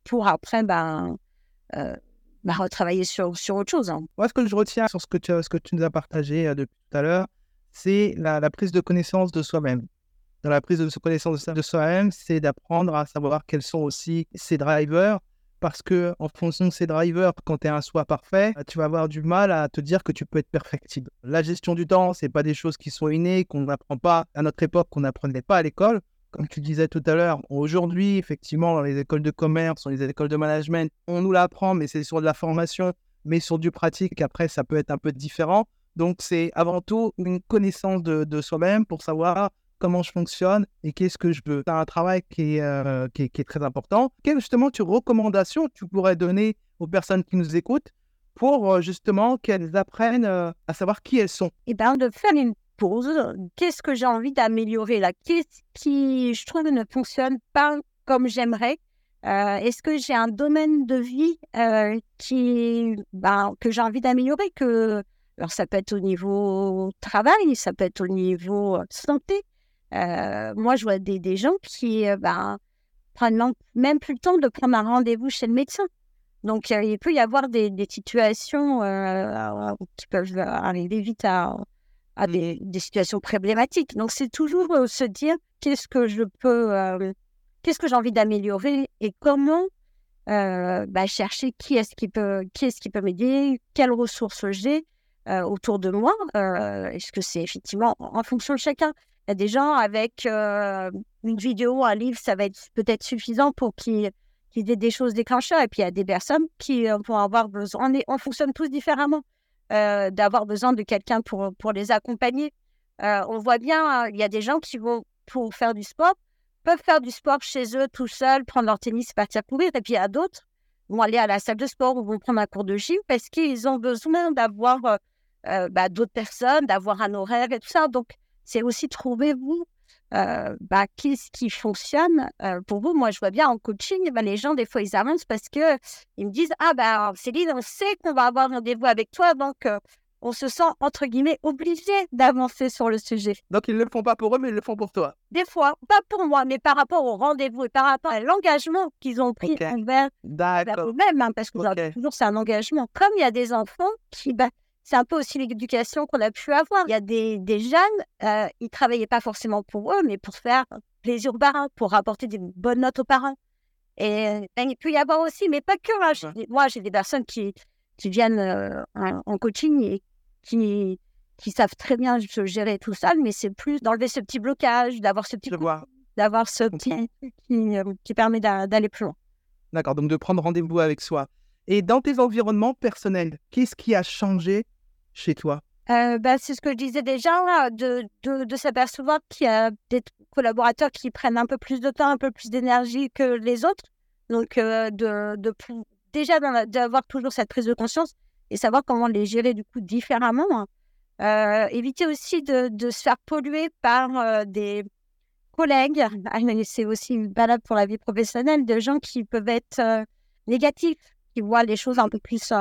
pour après ben, bah, retravailler sur, sur autre chose. Hein. Moi, ce que je retiens sur ce que tu, ce que tu nous as partagé euh, depuis tout à l'heure, c'est la, la, prise de connaissance de soi-même. Dans la prise de connaissance de soi-même, c'est d'apprendre à savoir quels sont aussi ses drivers. Parce que en fonction de ces drivers, quand tu es un soi parfait, bah, tu vas avoir du mal à te dire que tu peux être perfectible. La gestion du temps, c'est pas des choses qui sont innées, qu'on n'apprend pas à notre époque, qu'on n'apprenait pas à l'école comme tu disais tout à l'heure, aujourd'hui, effectivement, dans les écoles de commerce, dans les écoles de management, on nous l'apprend, mais c'est sur de la formation, mais sur du pratique. Après, ça peut être un peu différent. Donc, c'est avant tout une connaissance de, soi-même pour savoir comment je fonctionne et qu'est-ce que je veux. C'est un travail qui est, euh, qui, est, très important. Quelles justement tu recommandations tu pourrais donner aux personnes qui nous écoutent pour euh, justement qu'elles apprennent euh, à savoir qui elles sont? Eh bien, de faire une pose. Qu'est-ce que j'ai envie d'améliorer là? Qu'est-ce qui, je trouve, ne fonctionne pas comme j'aimerais? Euh, Est-ce que j'ai un domaine de vie euh, qui, ben, que j'ai envie d'améliorer? Alors, ça peut être au niveau travail, ça peut être au niveau santé. Euh, moi, je vois des, des gens qui ben, prennent même plus le temps de prendre un rendez-vous chez le médecin. Donc, il peut y avoir des, des situations qui peuvent arriver vite à, à des, situations problématiques. Donc, c'est toujours euh, se dire qu'est-ce que je peux, euh, qu'est-ce que j'ai envie d'améliorer et comment euh, bah, chercher qui est-ce qui peut, qui est-ce qui peut m'aider, quelles ressources j'ai autour de moi. est-ce que c'est effectivement en fonction de chacun Il y a des gens avec une vidéo, un livre, ça va être peut-être suffisant pour qu'ils qu aient des choses déclencheurs. Et puis, il y a des personnes qui vont avoir besoin. On, fonctionne tous différemment. Euh, d'avoir besoin de quelqu'un pour, pour les accompagner. Euh, on voit bien, hein, il y a des gens qui vont, pour faire du sport, peuvent faire du sport chez eux tout seuls, prendre leur tennis, partir courir. Et puis il y a d'autres, vont aller à la salle de sport ou vont prendre un cours de gym parce qu'ils ont besoin d'avoir bah, d'autres personnes, d'avoir un horaire et tout ça. Donc, c'est aussi trouver vous bah, qu'est-ce qui fonctionne pour vous. Moi, je vois bien en coaching, bah, les gens, des fois, ils avancent parce que ils me disent Ah, ben, Céline, on sait qu'on va avoir rendez-vous avec toi, donc on se sent, entre guillemets, obligé d'avancer sur le sujet. Donc, ils ne le font pas pour eux, mais ils le font pour toi. Des fois, pas pour moi, mais par rapport au rendez-vous et par rapport à l'engagement qu'ils ont pris envers, eux-mêmes, hein, parce que toujours, c'est un engagement. Comme il y a des enfants qui, bah, c'est un peu aussi l'éducation qu'on a pu avoir. Il y a des, des jeunes, euh, ils ne travaillaient pas forcément pour eux, mais pour faire plaisir aux parents, pour apporter des bonnes notes aux parents. Et ben, il peut y avoir aussi, mais pas que. Hein, moi, j'ai des personnes qui, qui viennent euh, en, coaching et qui, qui savent très bien gérer tout ça, mais c'est plus d'enlever ce petit blocage, d'avoir ce petit d'avoir ce petit qui, euh, qui permet d'aller plus loin. D'accord, donc de prendre rendez-vous avec soi. Et dans tes environnements personnels, qu'est-ce qui a changé chez toi? Bah, C'est ce que je disais déjà, de, de, de s'apercevoir qu'il y a des collaborateurs qui prennent un peu plus de temps, un peu plus d'énergie que les autres. Donc, euh, de, de, déjà d'avoir toujours cette prise de conscience et savoir comment les gérer du coup différemment. Hein. Euh, éviter aussi de, se faire polluer par des collègues. Ah, c'est aussi valable pour la vie professionnelle, de gens qui peuvent être négatifs, qui voient les choses un peu plus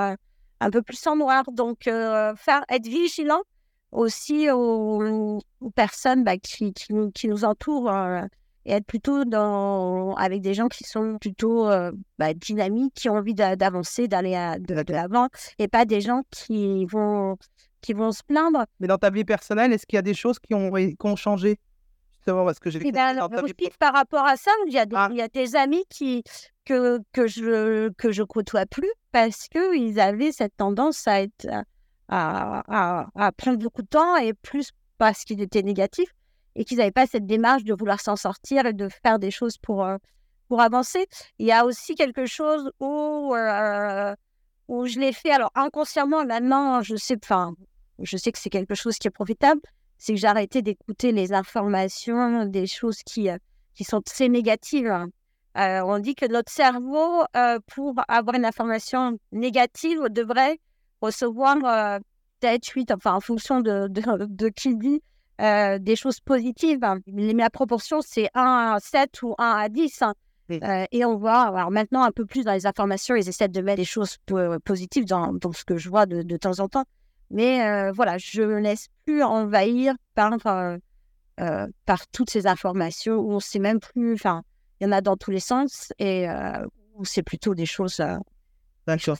un peu plus en noir. Donc, euh, être vigilant aussi aux, personnes bah, qui, nous entourent euh, et être plutôt dans, avec des gens qui sont plutôt euh, bah, dynamiques, qui ont envie d'avancer, d'aller de, l'avant, et pas des gens qui vont, qui vont se plaindre. Mais dans ta vie personnelle, est-ce qu'il y a des choses qui ont changé? Justement, parce que j'ai eh ben, par rapport à ça, il y a des, ah. il y a des amis qui, que, que, je, que je côtoie plus parce qu'ils avaient cette tendance à, être, à, à, prendre beaucoup de temps et plus parce qu'ils étaient négatifs et qu'ils n'avaient pas cette démarche de vouloir s'en sortir et de faire des choses pour, euh, pour avancer. Il y a aussi quelque chose où, euh, où je l'ai fait, alors inconsciemment, maintenant, je sais, enfin, je sais que c'est quelque chose qui est profitable, c'est que arrêté d'écouter les informations, des choses qui, euh, qui sont très négatives. Hein. Euh, on dit que notre cerveau, euh, pour avoir une information négative, devrait recevoir euh, peut-être 8, enfin en fonction de, de, qui dit, des choses positives. Mais la proportion, c'est 1 à 7 ou 1 à 10. Hein. et on voit, alors maintenant, un peu plus dans les informations, ils essaient de mettre des choses positives dans, dans, ce que je vois de, de temps en temps. Mais voilà, je ne me laisse plus envahir par, par toutes ces informations où on ne sait même plus. Enfin, il y en a dans tous les sens et euh, c'est plutôt des choses. Euh, D'accord.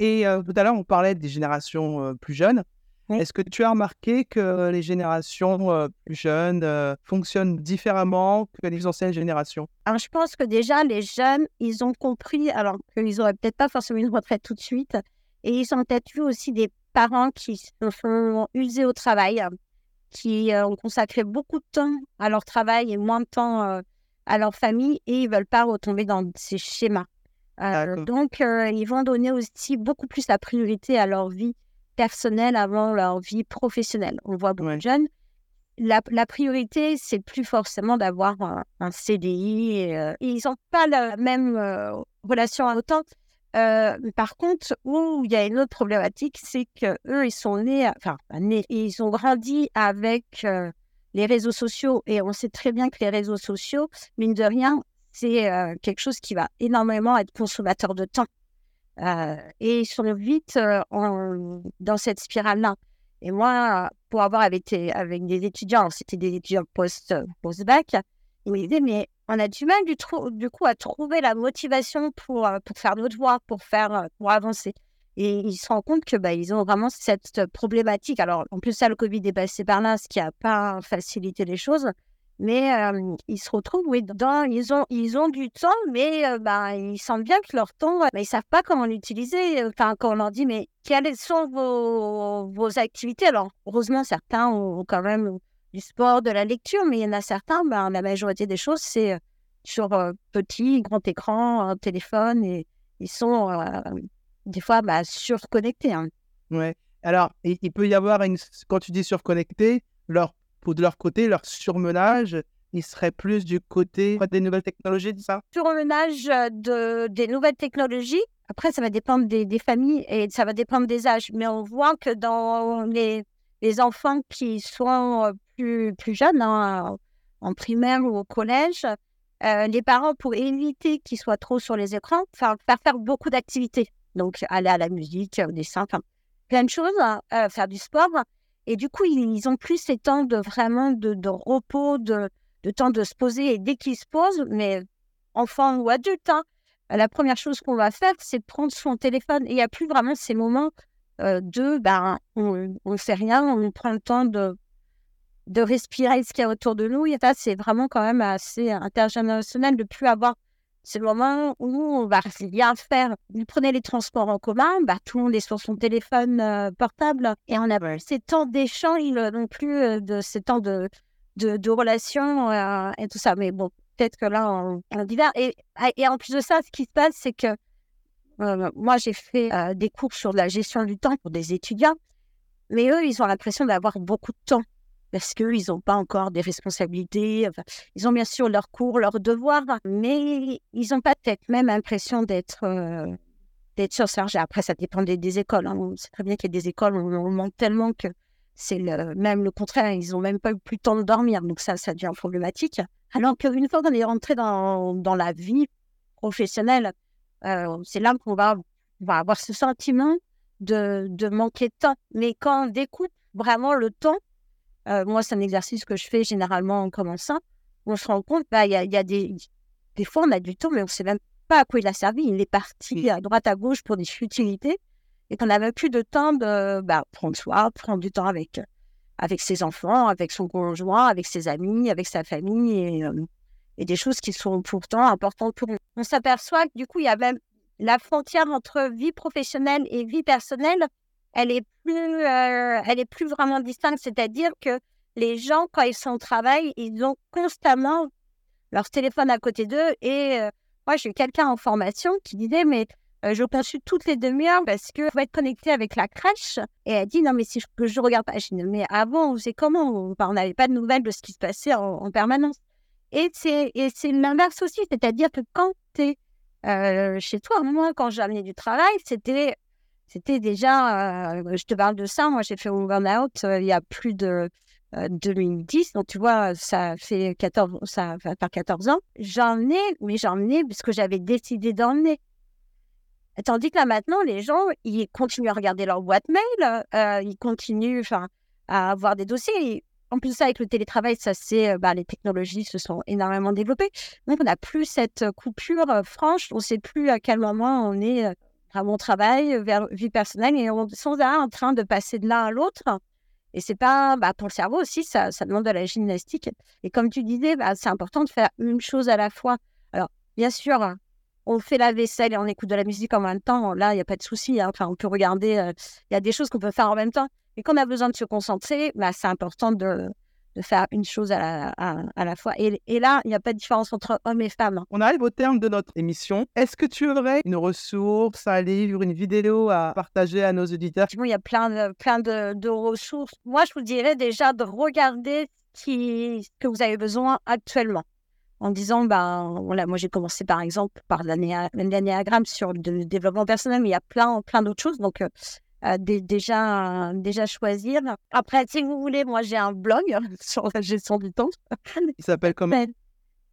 Et euh, tout à l'heure, on parlait des générations plus jeunes. Est-ce que tu as remarqué que les générations plus jeunes fonctionnent différemment que les anciennes générations? Alors, Je pense que déjà, les jeunes, ils ont compris, alors qu'ils n'auraient peut-être pas forcément une retraite tout de suite, et ils ont peut-être vu aussi des parents qui se sont usés au travail, qui ont consacré beaucoup de temps à leur travail et moins de temps à leur famille et ils veulent pas retomber dans ces schémas. Euh, donc, euh, ils vont donner aussi beaucoup plus la priorité à leur vie personnelle avant leur vie professionnelle. On voit beaucoup de jeunes. La, la priorité, c'est plus forcément d'avoir un, CDI. Et, euh, ils n'ont pas la même relation à autant. Par contre, où il y a une autre problématique, c'est que eux, ils sont nés, enfin, nés, ils ont grandi avec les réseaux sociaux, et on sait très bien que les réseaux sociaux, mine de rien, c'est euh, quelque chose qui va énormément être consommateur de temps. Euh, et ils sont vite euh, dans cette spirale-là. Et moi, pour avoir été avec des étudiants, c'était des étudiants post, ils me mais on a du mal du, coup à trouver la motivation pour, pour faire notre voix, pour, faire, pour avancer. Et ils se rendent compte que bah, ont vraiment cette problématique. Alors, en plus, ça, le Covid est passé par là, ce qui n'a pas facilité les choses. Mais ils se retrouvent, oui, dans, ils, ont, ils ont du temps, mais bah, ils sentent bien que leur temps, mais ils ne savent pas comment l'utiliser. Enfin, quand on leur dit, mais quelles sont vos, vos activités? Alors, heureusement, certains ont quand même du sport, de la lecture, mais il y en a certains, bah, la majorité des choses, c'est sur petit, grand écran, un téléphone, et ils sont des fois bah, surconnectés. Hein. Ouais. Alors, il, peut y avoir, une, quand tu dis surconnecté, leur, de leur côté, leur surmenage il serait plus du côté des nouvelles technologies, c'est ça? Surmenage de, des nouvelles technologies. Après, ça va dépendre des, des, familles et ça va dépendre des âges. Mais on voit que dans les, les enfants qui sont plus, plus jeunes, hein, en primaire ou au collège, euh, les parents, pour éviter qu'ils soient trop sur les écrans, faire, faire, beaucoup d'activités. Donc, aller à la musique, au dessin, enfin, plein de choses, hein, euh, faire du sport. Et du coup, ils, ont plus ces temps de vraiment de, repos, de, temps de se poser. Et dès qu'ils se posent, mais enfant ou adulte, hein, la première chose qu'on va faire, c'est prendre son téléphone. Et il n'y a plus vraiment ces moments euh, de, ben, on ne fait rien, on prend le temps de de respirer ce qu'il y a autour de nous. Et ça, c'est vraiment quand même assez intergénérationnel de plus avoir ce moment où on va rien faire. Vous prenez les transports en commun, bah, tout le monde est sur son téléphone euh, portable et on a ces temps d'échange non plus euh, de ces temps de, de, de relations euh, et tout ça. Mais bon, peut-être que là, on, on divers. Et, et, en plus de ça, ce qui se passe, c'est que moi, j'ai fait des cours sur la gestion du temps pour des étudiants, mais eux, ils ont l'impression d'avoir beaucoup de temps parce qu'ils n'ont pas encore des responsabilités. ils ont bien sûr leurs cours, leurs devoirs, mais ils n'ont pas peut-être même l'impression d'être euh, d'être surchargés. Après, ça dépend des, écoles. Hein. On sait très bien qu'il y a des écoles où on manque tellement que c'est même le contraire. Ils n'ont même pas eu plus le temps de dormir. Donc ça, ça devient problématique. Alors qu'une fois qu'on est rentré dans, la vie professionnelle, euh, c'est là qu'on va, avoir ce sentiment de, de manquer de temps. Mais quand on découpe vraiment le temps, euh, moi, c'est un exercice que je fais généralement en commençant. On se rend compte, bah, il y, a, des, des fois, on a du temps, mais on ne sait même pas à quoi il a servi. Il est parti à droite, à gauche pour des futilités et qu'on n'avait plus de temps de bah, prendre soin, prendre du temps avec, avec ses enfants, avec son conjoint, avec ses amis, avec sa famille et, euh, et des choses qui sont pourtant importantes pour nous. On s'aperçoit que du coup, il y a même la frontière entre vie professionnelle et vie personnelle elle est plus, euh, elle est plus vraiment distincte. C'est-à-dire que les gens, quand ils sont au travail, ils ont constamment leur téléphone à côté d'eux. Et euh, moi, j'ai eu quelqu'un en formation qui disait, mais euh, je consulte toutes les demi-heures parce que faut être connecté avec la crèche. Et elle dit, non, mais si je, je regarde pas, je dis, mais avant, c'est comment? On n'avait pas de nouvelles de ce qui se passait en, permanence. Et c'est l'inverse aussi, c'est-à-dire que quand tu es chez toi, moi, quand j'ai amené du travail, c'était c'était déjà, euh, je te parle de ça, moi j'ai fait un burn-out euh, il y a plus de 2010, euh, donc tu vois, ça fait 14, ça va faire 14 ans. J'en ai, mais j'en ai parce que j'avais décidé d'emmener. Tandis que là maintenant, les gens, ils continuent à regarder leur boîte mail, ils continuent à avoir des dossiers. en plus ça, avec le télétravail, ça c'est, bah, les technologies se sont énormément développées. Donc on n'a plus cette coupure franche, on ne sait plus à quel moment on est à mon travail, vers vie personnelle, et on sont là en train de passer de l'un à l'autre. Et c'est pas, bah, pour le cerveau aussi, ça, ça demande de la gymnastique. Et comme tu disais, bah, c'est important de faire une chose à la fois. Alors, bien sûr, on fait la vaisselle et on écoute de la musique en même temps. Là, il n'y a pas de souci. Hein. Enfin, on peut regarder, euh, il y a des choses qu'on peut faire en même temps. Et quand on a besoin de se concentrer, bah, c'est important de, de faire une chose à la, à, la fois. Et, et là, il n'y a pas de différence entre hommes et femmes. Hein. On arrive au terme de notre émission. Est-ce que tu aurais une ressource, un livre, une vidéo à partager à nos auditeurs? Il y a plein de, plein de, de ressources. Moi, je vous dirais déjà de regarder ce, qui, que vous avez besoin actuellement en disant, ben, voilà, moi j'ai commencé par exemple par l'anéagramme sur le développement personnel, mais il y a plein, plein d'autres choses. Donc, euh, déjà, déjà choisir. Après, si vous voulez, moi j'ai un blog sur la gestion du temps. Il s'appelle comment?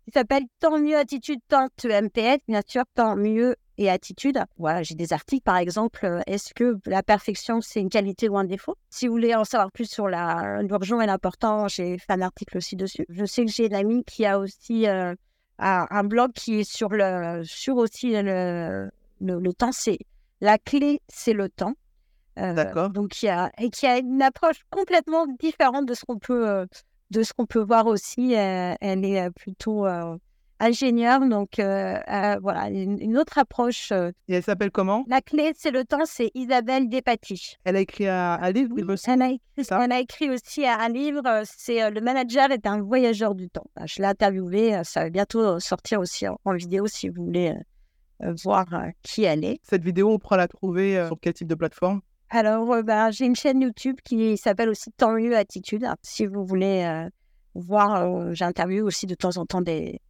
Il s'appelle Tant mieux attitude, tant MPS, bien sûr, tant mieux et attitude. Voilà, j'ai des articles, par exemple, euh, est-ce que la perfection, c'est une qualité ou un défaut? Si vous voulez en savoir plus sur l'urgent et l'important, j'ai fait un article aussi dessus. Je sais que j'ai une amie qui a aussi euh, un, blog qui est sur, le, sur aussi le, le, le temps. C'est la clé, c'est le temps. Euh, D'accord. Donc, il y a, et qui a une approche complètement différente de ce qu'on peut, euh, de ce qu'on peut voir aussi. Euh, elle est plutôt ingénieure, donc voilà, une, autre approche. Et elle s'appelle comment? La clé, c'est le temps, c'est Isabelle Despatie. Elle a écrit un, livre, me elle, a écrit, elle a écrit aussi un livre, c'est Le manager est un voyageur du temps. Je l'ai interviewé, ça va bientôt sortir aussi en, en vidéo si vous voulez voir qui elle est. Cette vidéo, on pourra la trouver sur quel type de plateforme? Alors, bah, j'ai une chaîne YouTube qui s'appelle aussi Tant mieux attitude, si vous voulez voir, j'interviewe aussi de temps en temps des,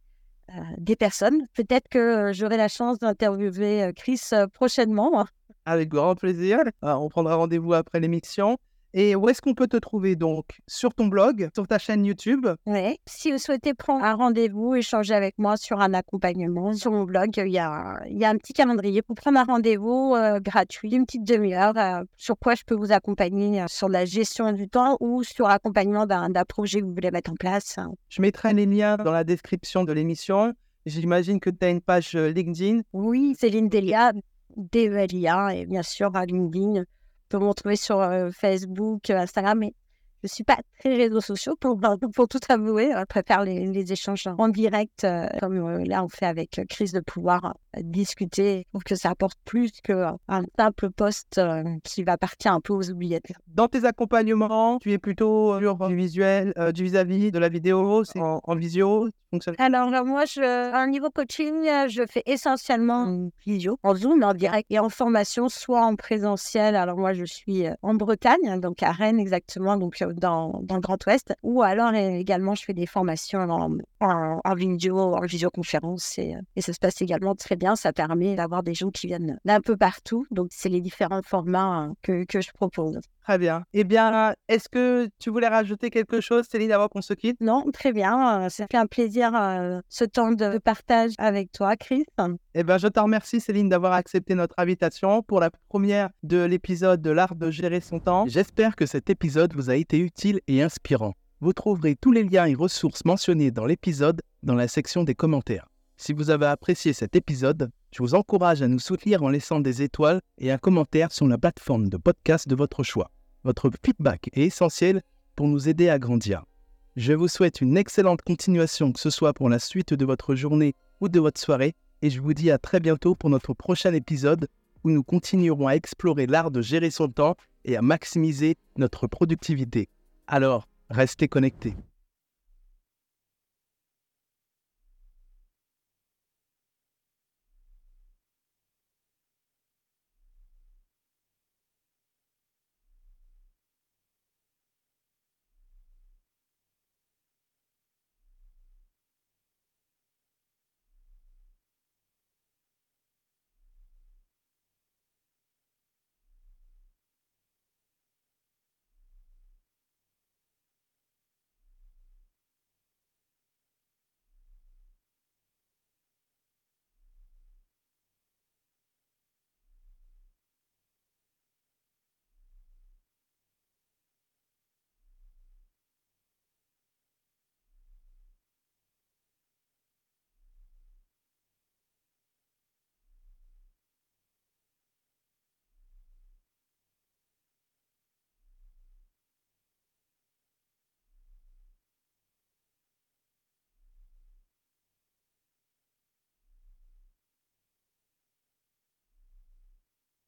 des personnes. Peut-être que j'aurai la chance d'interviewer Chris prochainement. Avec grand plaisir. on prendra rendez-vous après l'émission. Et où est-ce qu'on peut te trouver donc? Sur ton blog, sur ta chaîne YouTube? Oui. Si vous souhaitez prendre un rendez-vous, échanger avec moi sur un accompagnement, sur mon blog, il y a, il y a un petit calendrier pour prendre un rendez-vous euh, gratuit, une petite demi-heure, euh, sur quoi je peux vous accompagner euh, sur la gestion du temps ou sur l'accompagnement d'un projet que vous voulez mettre en place. Je mettrai les liens dans la description de l'émission. J'imagine que tu as une page LinkedIn. Oui, Céline Delia, Delia, et bien sûr à LinkedIn peut me retrouver sur euh, Facebook, euh, Instagram, mais je ne suis pas très réseaux sociaux pour, pour tout avouer. Je préfère les, échanges en direct, euh, comme là on fait avec Chris, de pouvoir discuter. Je trouve que ça apporte plus qu'un simple poste qui va partir un peu aux oubliettes. Dans tes accompagnements, tu es plutôt sur du visuel, du vis-à-vis de la vidéo, c'est en, en visio alors, moi, je, à un niveau coaching, je fais essentiellement en visio, en Zoom, en direct et en formation, soit en présentiel. Alors, moi, je suis euh, en Bretagne, donc à Rennes exactement, donc euh, dans, dans le Grand Ouest. Ou alors, également, je fais des formations en, en, vidéo, en visioconférence. Et, euh, et ça se passe également très bien. Ça permet d'avoir des gens qui viennent d'un peu partout. Donc, c'est les différents formats hein, que, que je propose. Très bien. Eh bien, est-ce que tu voulais rajouter quelque chose, Céline, avant qu'on se quitte? Non, très bien. Ça fait un plaisir euh, ce temps de partage avec toi, Chris. Eh bien, je te remercie, Céline, d'avoir accepté notre invitation pour la première de l'épisode de l'art de gérer son temps. J'espère que cet épisode vous a été utile et inspirant. Vous trouverez tous les liens et ressources mentionnés dans l'épisode dans la section des commentaires. Si vous avez apprécié cet épisode, je vous encourage à nous soutenir en laissant des étoiles et un commentaire sur la plateforme de podcast de votre choix. Votre feedback est essentiel pour nous aider à grandir. Je vous souhaite une excellente continuation, que ce soit pour la suite de votre journée ou de votre soirée, et je vous dis à très bientôt pour notre prochain épisode où nous continuerons à explorer l'art de gérer son temps et à maximiser notre productivité. Alors, restez connectés.